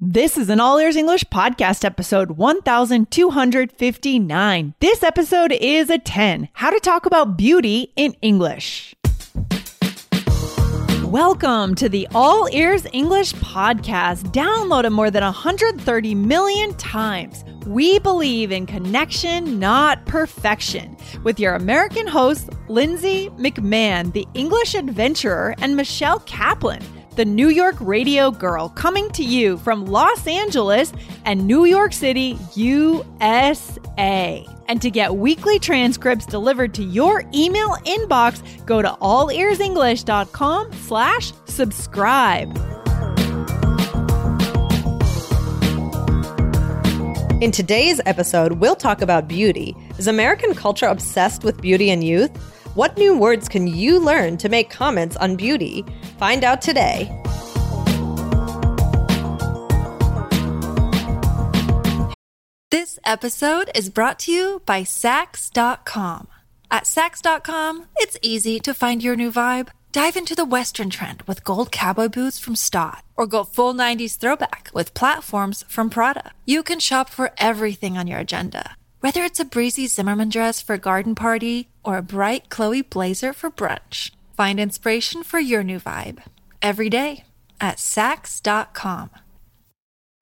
This is an All Ears English podcast episode 1259. This episode is a 10 How to Talk About Beauty in English. Welcome to the All Ears English podcast, downloaded more than 130 million times. We believe in connection, not perfection, with your American hosts, Lindsay McMahon, the English adventurer, and Michelle Kaplan the New York Radio Girl, coming to you from Los Angeles and New York City, USA. And to get weekly transcripts delivered to your email inbox, go to allearsenglish.com slash subscribe. In today's episode, we'll talk about beauty. Is American culture obsessed with beauty and youth? What new words can you learn to make comments on beauty? Find out today. This episode is brought to you by Saks.com. At Saks.com, it's easy to find your new vibe. Dive into the Western trend with gold cowboy boots from Staud, or go full 90s throwback with platforms from Prada. You can shop for everything on your agenda whether it's a breezy Zimmermann dress for a garden party or a bright Chloe blazer for brunch, find inspiration for your new vibe every day at Saks.com.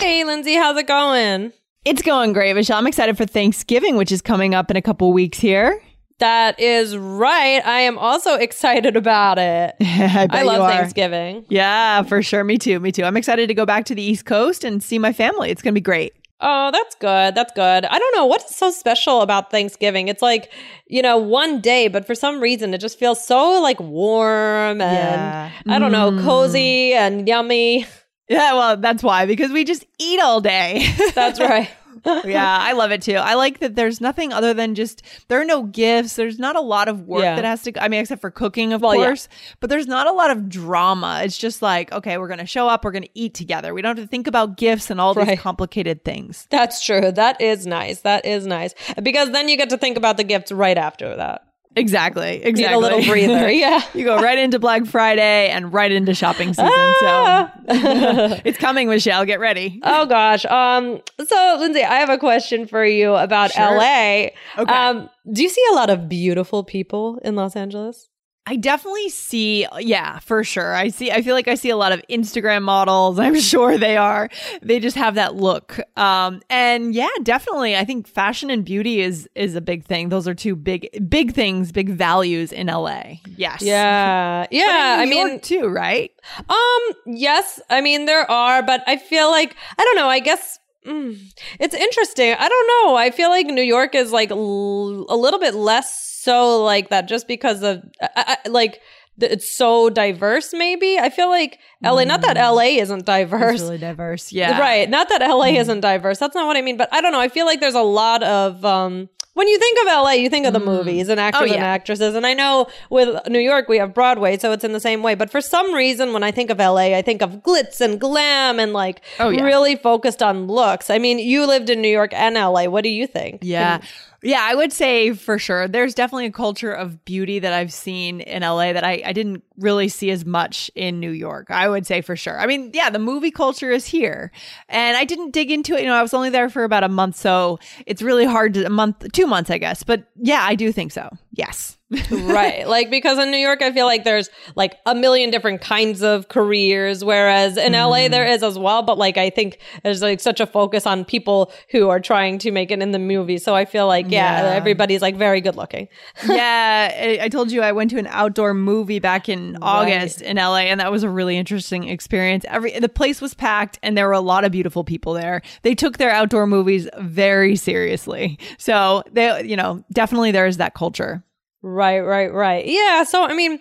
Hey, Lindsay, how's it going? It's going great, Michelle. I'm excited for Thanksgiving, which is coming up in a couple weeks here. That is right. I am also excited about it. I, I love Thanksgiving. Yeah, for sure. Me too. Me too. I'm excited to go back to the East Coast and see my family. It's going to be great. Oh, that's good. That's good. I don't know what's so special about Thanksgiving. It's like, you know, one day, but for some reason it just feels so like warm and yeah. I don't know, cozy mm. and yummy. Yeah, well, that's why because we just eat all day. that's right. yeah, I love it too. I like that there's nothing other than just there are no gifts. There's not a lot of work yeah. that has to I mean except for cooking of well, course, yeah. but there's not a lot of drama. It's just like, okay, we're going to show up, we're going to eat together. We don't have to think about gifts and all right. these complicated things. That's true. That is nice. That is nice. Because then you get to think about the gifts right after that. Exactly. Exactly. Need a little breather. Yeah. you go right into Black Friday and right into shopping season. Ah! So it's coming, Michelle. Get ready. Oh gosh. Um. So Lindsay, I have a question for you about sure. LA. Okay. Um. Do you see a lot of beautiful people in Los Angeles? I definitely see, yeah, for sure. I see, I feel like I see a lot of Instagram models. I'm sure they are. They just have that look. Um, and yeah, definitely. I think fashion and beauty is, is a big thing. Those are two big, big things, big values in LA. Yes. Yeah. Yeah. I mean, too, right? Um, yes. I mean, there are, but I feel like, I don't know, I guess Mm, it's interesting. I don't know. I feel like New York is like l- a little bit less so like that just because of I, I, like it's so diverse maybe i feel like la mm. not that mm. la isn't diverse it's really diverse yeah right not that la mm. isn't diverse that's not what i mean but i don't know i feel like there's a lot of um when you think of LA, you think of the mm. movies and actors oh, yeah. and actresses. And I know with New York, we have Broadway, so it's in the same way. But for some reason, when I think of LA, I think of glitz and glam and like oh, yeah. really focused on looks. I mean, you lived in New York and LA. What do you think? Yeah. Can- yeah, I would say for sure. There's definitely a culture of beauty that I've seen in LA that I, I didn't really see as much in New York. I would say for sure. I mean, yeah, the movie culture is here. And I didn't dig into it. You know, I was only there for about a month. So it's really hard to, a month, two months, I guess. But yeah, I do think so. Yes. Right. Like, because in New York, I feel like there's like a million different kinds of careers, whereas in mm. LA, there is as well. But like, I think there's like such a focus on people who are trying to make it in the movie. So I feel like, yeah, yeah. everybody's like very good looking. yeah. I, I, told you I went to an outdoor movie back in August right. in LA, and that was a really interesting experience. Every The place was packed, and there were a lot of beautiful people there. They took their outdoor movies very seriously. So they, you know, definitely there is that culture. Right, right, right. Yeah. So, I mean,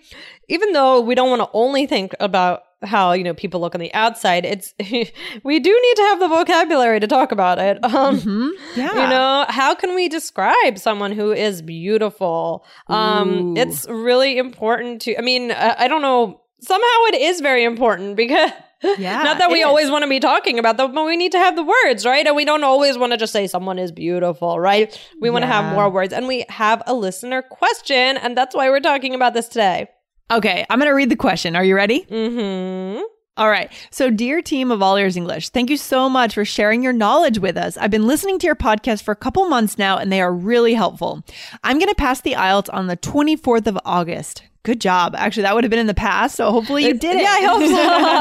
even though we don't want to only think about how you know people look on the outside it's we do need to have the vocabulary to talk about it um mm-hmm. yeah you know how can we describe someone who is beautiful um Ooh. it's really important to i mean I, I don't know somehow it is very important because yeah. Not that we always want to be talking about them, but we need to have the words, right? And we don't always want to just say someone is beautiful, right? We want to yeah. have more words. And we have a listener question, and that's why we're talking about this today. Okay, I'm going to read the question. Are you ready? Mm-hmm. All right. So, dear team of All Ears English, thank you so much for sharing your knowledge with us. I've been listening to your podcast for a couple months now, and they are really helpful. I'm going to pass the IELTS on the 24th of August. Good job. Actually, that would have been in the past, so hopefully you did it. Yeah, I hope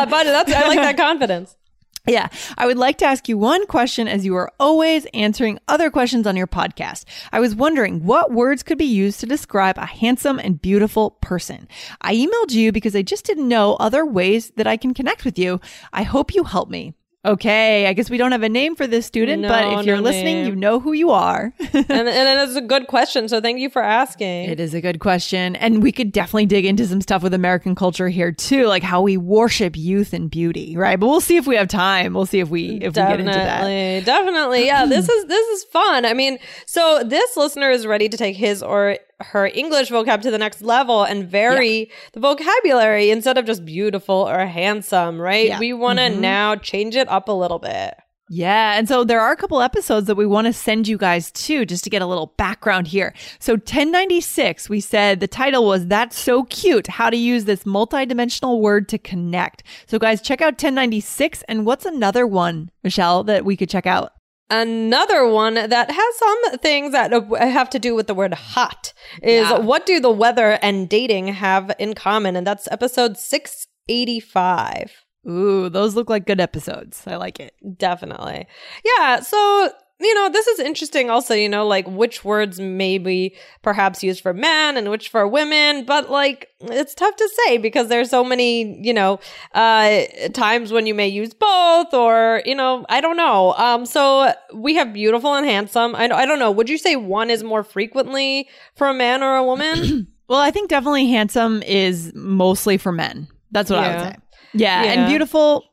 so. but that's I like that confidence. Yeah, I would like to ask you one question as you are always answering other questions on your podcast. I was wondering what words could be used to describe a handsome and beautiful person. I emailed you because I just didn't know other ways that I can connect with you. I hope you help me. Okay, I guess we don't have a name for this student, No, but if you're no listening, name. you know who you are. and and it's a good question. So thank you for asking. It is a good question. And we could definitely dig into some stuff with American culture here too, like how we worship youth and beauty, right? But we'll see if we have time. We'll see if we if we get into that. Definitely, definitely. Yeah, this is this is fun. I mean, so this listener is ready to take his or her English vocab to the next level and vary the vocabulary instead of just beautiful or handsome, right? Yeah. We want to Mhm. now change it up a little bit. Yeah. And so there are a couple episodes that we want to send you guys to just to get a little background here. So 1096, we said the title was That's So Cute How to Use This Multidimensional Word to Connect. So, guys, check out 1096. And what's another one, Michelle, that we could check out? Another one that has some things that uh, have to do with the word hot is Yeah. what do the weather and dating have in common? And that's episode 685. Ooh, those look like good episodes. I like it. Definitely. Yeah. So, you know, this is interesting also, you know, like which words may be perhaps used for men and which for women, but like it's tough to say because there's so many, you know, uh times when you may use both or, you know, I don't know. Um so we have beautiful and handsome. I I don't know. Would you say one is more frequently for a man or a woman? Well, I think definitely handsome is mostly for men. That's what I would say. Yeah, Yeah. and beautiful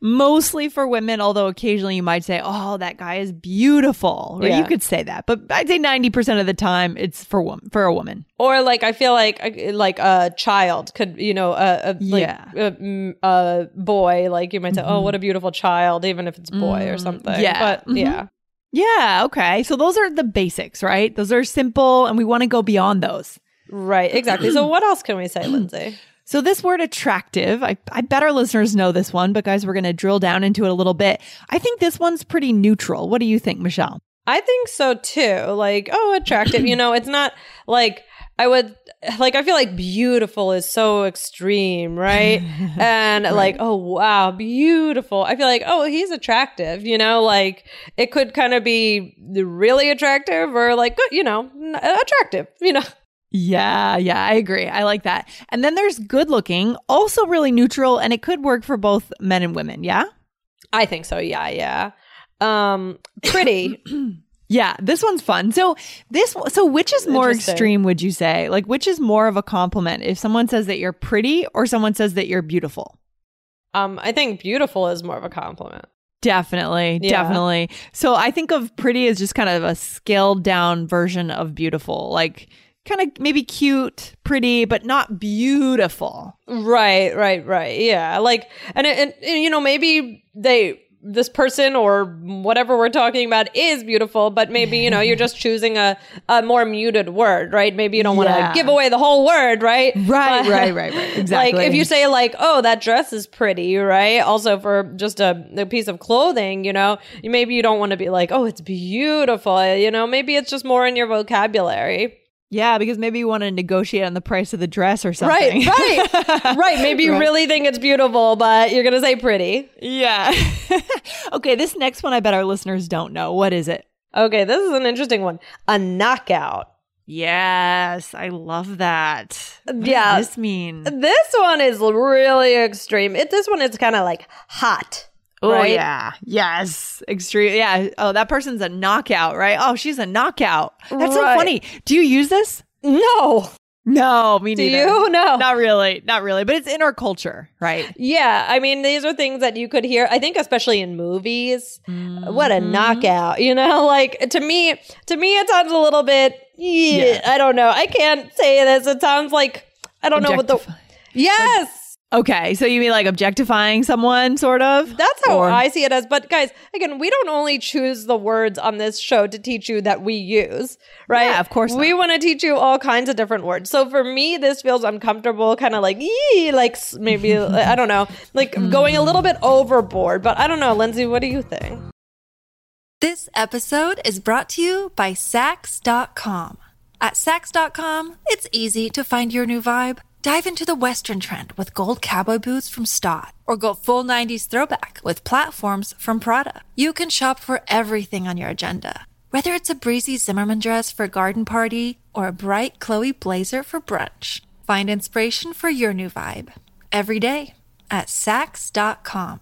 mostly for women, although occasionally you might say, "Oh, that guy is beautiful." Or Yeah. you could say that. But I'd say 90% of the time it's for woman for a woman. or like I feel like uh, like a child could you know a, a like Yeah. a, a boy like you might say oh what a beautiful child even if it's boy or Mm, something yeah. but Mhm. yeah Yeah, okay. So those are the basics, right? Those are simple and we want to go beyond those. right exactly so what else can we say Lindsay So this word attractive, I, I bet our listeners know this one, but guys, we're going to drill down into it a little bit. I think this one's pretty neutral. What do you think, Michelle? I think so too like oh attractive you know it's not like I would like I feel like beautiful is so extreme, right? and like, oh wow, beautiful. I feel like, oh, he's attractive, you know, like it could kind of be really attractive or like you know, attractive, you know. Yeah, yeah, I agree. I like that. And then there's good looking, also really neutral, and it could work for both men and women. Yeah. I think so. Yeah, yeah. Um pretty. Yeah, this one's fun. So this so which is more extreme would you say? Like which is more of a compliment if someone says that you're pretty or someone says that you're beautiful? um I think beautiful is more of a compliment. Definitely, Yeah. definitely. So I think of pretty as just kind of a scaled down version of beautiful. Like kind of maybe cute, pretty, but not beautiful. Right, right, right. Yeah. Like and, and, and you know, maybe they this person or whatever we're talking about is beautiful, but maybe, you know, you're just choosing a, a more muted word, right? Maybe you don't want Yeah. to give away the whole word, right? Right, But- right, right, right. Exactly. Like if you say like, oh, that dress is pretty, right? Also for just a, a piece of clothing, you know, maybe you don't want to be like, oh, it's beautiful. You know, maybe it's just more in your vocabulary. Yeah, because maybe you want to negotiate on the price of the dress or something. Right, right, right. Maybe you Right. really think it's beautiful, but you're gonna say pretty. Yeah. okay, this next one I bet our listeners don't know. What is it? Okay, this is an interesting one. A knockout. Yes, I love that. What Yeah. does this mean? This one is really extreme. It this one is kind of like hot. Oh right? yeah, yes, extreme. Yeah. Oh, that person's a knockout, right? Oh, she's a knockout. That's so funny. Do you use this? No. No, me Do neither. you? No. Not really. Not really. But it's in our culture, right? Yeah, I mean, these are things that you could hear. I think, especially in movies. What a Mhm. knockout! You know, like to me, to me, it sounds a little bit. Yeah, Yeah. I don't know. I can't say this. It sounds like I don't know what the. Yes. Okay, so you mean like objectifying someone, sort of? That's how Or- I see it as. But guys, again, we don't only choose the words on this show to teach you that we use, right? Yeah, of course We want to teach you all kinds of different words. So for me, this feels uncomfortable, kind of like, yee, like maybe, I don't know, like hmm. going a little bit overboard. But I don't know, Lindsay, what do you think? This episode is brought to you by Saks.com. At Saks.com, it's easy to find your new vibe. Dive into the Western trend with gold cowboy boots from Staud, or go full 90s throwback with platforms from Prada. You can shop for everything on your agenda, whether it's a breezy Zimmermann dress for a garden party or a bright Chloe blazer for brunch. Find inspiration for your new vibe every day at Saks.com.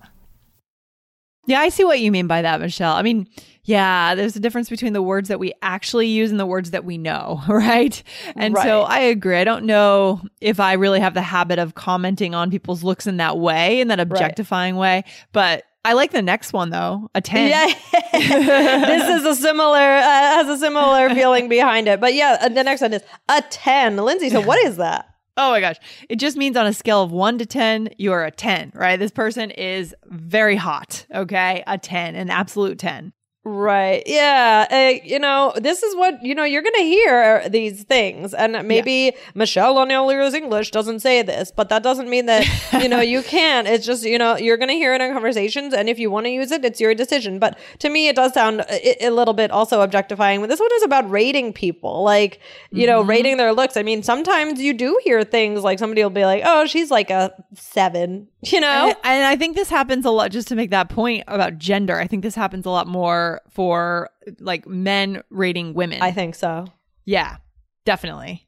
Yeah, I see what you mean by that, Michelle. I mean, yeah, there's a difference between the words that we actually use and the words that we know, right? And so I agree. I don't know if I really have the habit of commenting on people's looks in that way, in that objectifying way, but I like the next one though, a 10. Yeah, this is a similar uh, has a similar feeling behind it. But yeah, uh, the next one is a ten. Lindsay, so what is that? Oh my gosh. It just means on a scale of one to 10, you're a 10, right? This person is very hot, okay? A 10, an absolute 10. Right. Yeah. Uh, you know, this is what, you know, you're going to hear these things. And maybe Michelle on English doesn't say this, but that doesn't mean that, you know, you can't. It's just, you know, you're going to hear it in conversations. And if you want to use it, it's your decision. But to me, it does sound a, a little bit also objectifying. But this one is about rating people, like, you know, rating their looks. I mean, sometimes you do hear things like somebody will be like, oh, she's like a seven, you know? And, and I think this happens a lot, just to make that point about gender. I think this happens a lot more for like men rating women. I think so. yeah, definitely.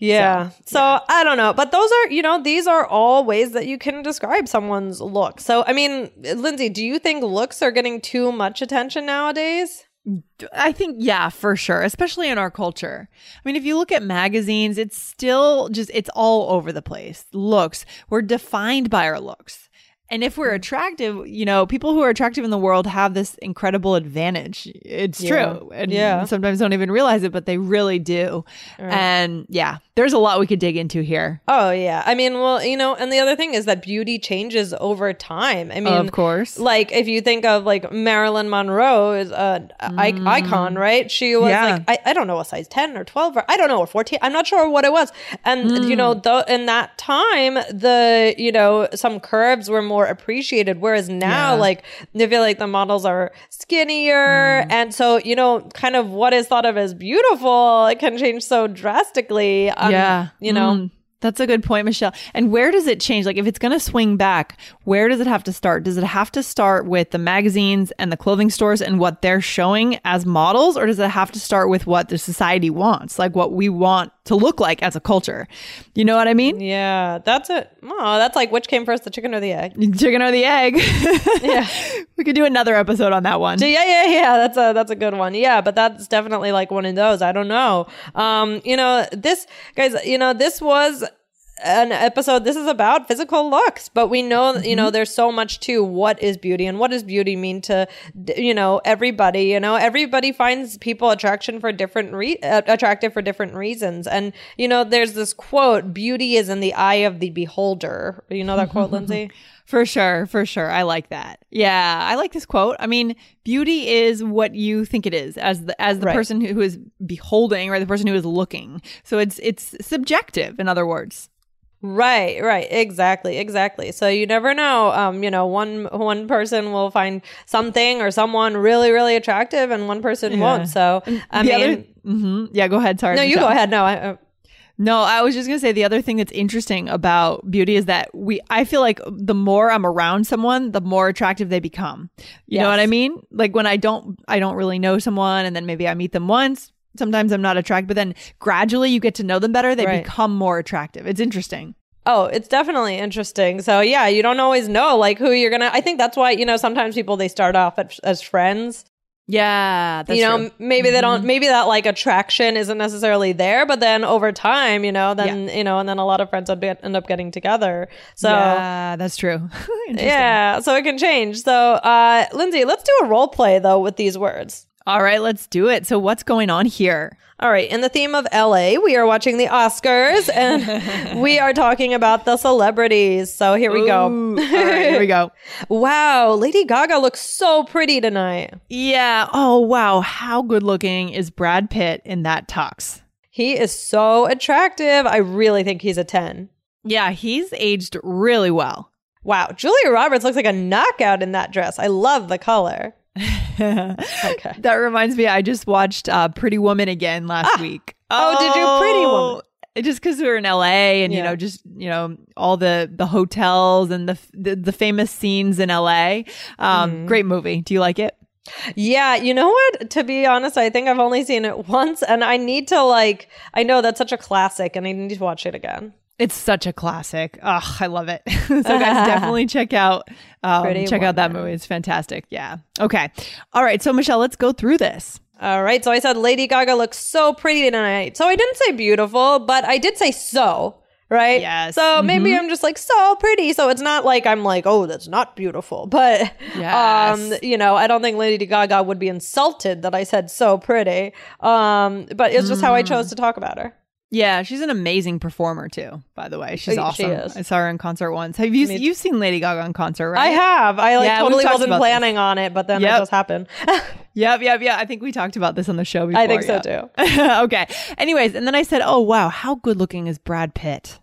Yeah. So, I don't know. But those are, you know, these are all ways that you can describe someone's look. So, I mean, Lindsay, do you think looks are getting too much attention nowadays? I think, yeah, for sure, especially in our culture. I mean, if you look at magazines, it's still just, it's all over the place. Looks, we're defined by our looks. And if we're attractive, you know, people who are attractive in the world have this incredible advantage. It's Yeah. true. And Yeah. sometimes don't even realize it, but they really do. And yeah, there's a lot we could dig into here. Oh, yeah. I mean, well, you know, and the other thing is that beauty changes over time. I mean, of course. Like if you think of like Marilyn Monroe is a I- icon, right? She was Mm. Yeah. like I, I don't know a size 10 or 12 or I don't know or 14. I'm not sure what it was. And you know, Mm. though in that time the, you know, some curves were more appreciated whereas now Yeah. like I feel like the models are skinnier Mm. and so, you know, kind of what is thought of as beautiful it can change so drastically. Um, yeah. you know. Mm. That's a good point, Michelle. And where does it change? Like, if it's going to swing back, where does it have to start? Does it have to start with the magazines and the clothing stores and what they're showing as models? Or does it have to start with what the society wants, like what we want to look like as a culture? You know what I mean? Yeah, that's it. Oh, that's like which came first, the chicken or the egg? Chicken or the egg? Yeah. we could do another episode on that one. Yeah, yeah, yeah. That's a that's a good one. Yeah, but that's definitely like one of those. I don't know. Um, you know, this guys, you know, this was an episode this is about physical looks but we know you know there's so much to what is beauty and what does beauty mean to you know everybody you know everybody finds people attraction for different re- uh, attractive for different reasons and you know there's this quote beauty is in the eye of the beholder you know that quote lindsay For sure, for sure. I like that. Yeah, I like this quote. I mean, beauty is what you think it is as the as the Right. person who, who is beholding or the person who is looking. So it's it's subjective in other words. Right, right, exactly, exactly. So you never know. Um, you know, one one person will find something or someone really, really attractive, and one person Yeah. won't. So I the mean, other, hmm yeah, go ahead. Sorry. no, you go ahead. No, I, uh, No, I was just gonna say the other thing that's interesting about beauty is that we. I feel like the more I'm around someone, the more attractive they become. You know what I mean? Like when I don't, I don't really know someone, and then maybe I meet them once. Sometimes I'm not attracted, but then gradually you get to know them better. They Right. become more attractive. It's interesting. oh, it's definitely interesting. So yeah, you don't always know like who you're gonna. I think that's why you know sometimes people they start off at, as friends. Yeah, that's you know, true. maybe they don't. Maybe that like attraction isn't necessarily there, but then over time, you know, then you know, and then a lot of friends end up- end up getting together. So. yeah, that's true. Yeah, so it can change. So, uh, Lindsay, let's do a role play though with these words. All right, let's do it. So, what's going on here? All right, in the theme of LA, we are watching the Oscars and we are talking about the celebrities. So here we go. Ooh, All right, here we go. wow, Lady Gaga looks so pretty tonight. Yeah. Oh, wow. How good looking is Brad Pitt in that tux? He is so attractive. I really think he's a 10. Yeah, he's aged really well. Wow, Julia Roberts looks like a knockout in that dress. I love the color. okay. That reminds me, I just watched uh, Pretty Woman again last Ah. week. Oh, did you Pretty Woman? Just because we were in LA and you know, just you know, all the the hotels and the the, the famous scenes in LA. Um, Mm-hmm. Great movie. Do you like it? Yeah, you know what? To be honest, I think I've only seen it once and I need to like I know that's such a classic and I need to watch it again. It's such a classic. Oh, I love it. so guys, definitely check out um, check out that movie. It's fantastic. Yeah. Okay. All right. So Michelle, let's go through this. All right, so I said Lady Gaga looks so pretty tonight. So I didn't say beautiful, but I did say so, right? Yes. So maybe I'm just like so pretty. So it's not like I'm like, oh, that's not beautiful. But um, you know, I don't think Lady Gaga would be insulted that I said so pretty. Um, but it's just how I chose to talk about her. Yeah, she's an amazing performer too. By the way, she's oh, She awesome. is. I saw her in concert once. Have you Me- you've seen Lady Gaga in concert, I have. I like Yeah, totally wasn't about this. planning on it, but then Yep. it just happened. Yep, yep, yeah. I think we talked about this on the show before. I think so yeah. too. okay. Anyways, and then I said, "Oh wow, how good looking is Brad Pitt?"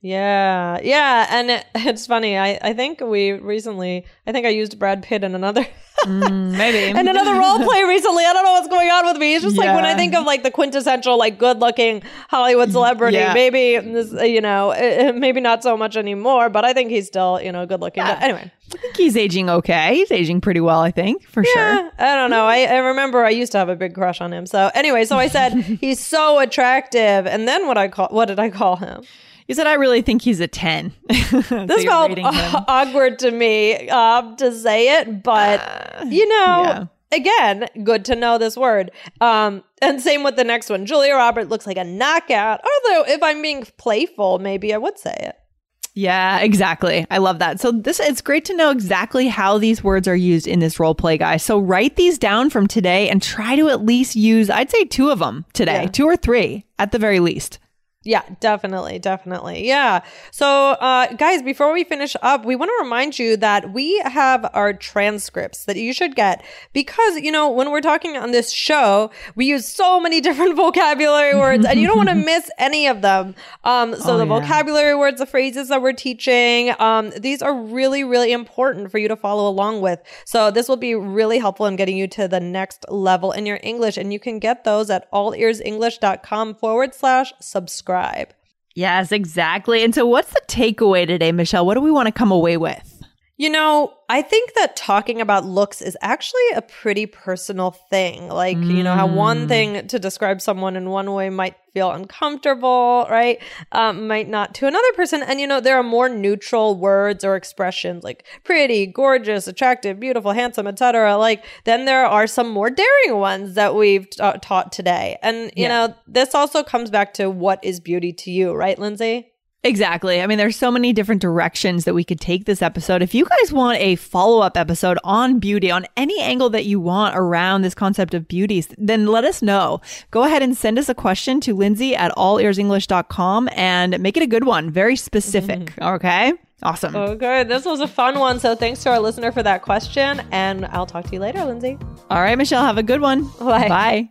Yeah, yeah, and it, it's funny. I I think we recently. I think I used Brad Pitt in another. Mm, maybe. and another role play recently. I don't know what's going on with me. It's just like when I think of like the quintessential like good looking Hollywood celebrity, Yeah. maybe this, uh, you know, uh, uh, maybe not so much anymore, but I think he's still, you know, good looking. Yeah. Anyway, I think he's aging okay. He's aging pretty well, I think, for sure. I don't know. I, I remember I used to have a big crush on him. So anyway, so I said he's so attractive. And then what I call what did I call him? You said I really think he's a 10. This this felt awkward to me um, to say it, but you know, yeah. again, good to know this word. Um, and same with the next one. Julia Roberts looks like a knockout. Although, if I'm being playful, maybe I would say it. Yeah, exactly. I love that. So this it's great to know exactly how these words are used in this role play, guys. So write these down from today and try to at least use I'd say two of them today, Yeah. two or three at the very least. Yeah, definitely, definitely. Yeah. So, uh, guys, before we finish up, we want to remind you that we have our transcripts that you should get because, you know, when we're talking on this show, we use so many different vocabulary words and you don't want to miss any of them. Um, so Oh, the yeah. vocabulary words, the phrases that we're teaching, um, these are really, really important for you to follow along with. So this will be really helpful in getting you to the next level in your English. And you can get those at allearsenglish.com forward slash subscribe. Yes, exactly. And so what's the takeaway today, Michelle? What do we want to come away with? You know, I think that talking about looks is actually a pretty personal thing. Like, you know, how one thing to describe someone in one way might feel uncomfortable, right? Um, might not to another person. And, you know, there are more neutral words or expressions like pretty, gorgeous, attractive, beautiful, handsome, etc. Like, then there are some more daring ones that we've ta- taught today. And, you Yeah. know, this also comes back to what is beauty to you, right, Lindsay? Exactly. I mean, there's so many different directions that we could take this episode. If you guys want a follow up episode on beauty, on any angle that you want around this concept of beauty, then let us know. Go ahead and send us a question to Lindsay at allearsenglish.com and make it a good one, very specific. Mm-hmm. Okay. Awesome. Oh, okay, this was a fun one. So thanks to our listener for that question. And I'll talk to you later, Lindsay. All right, Michelle, have a good one. Bye. Bye.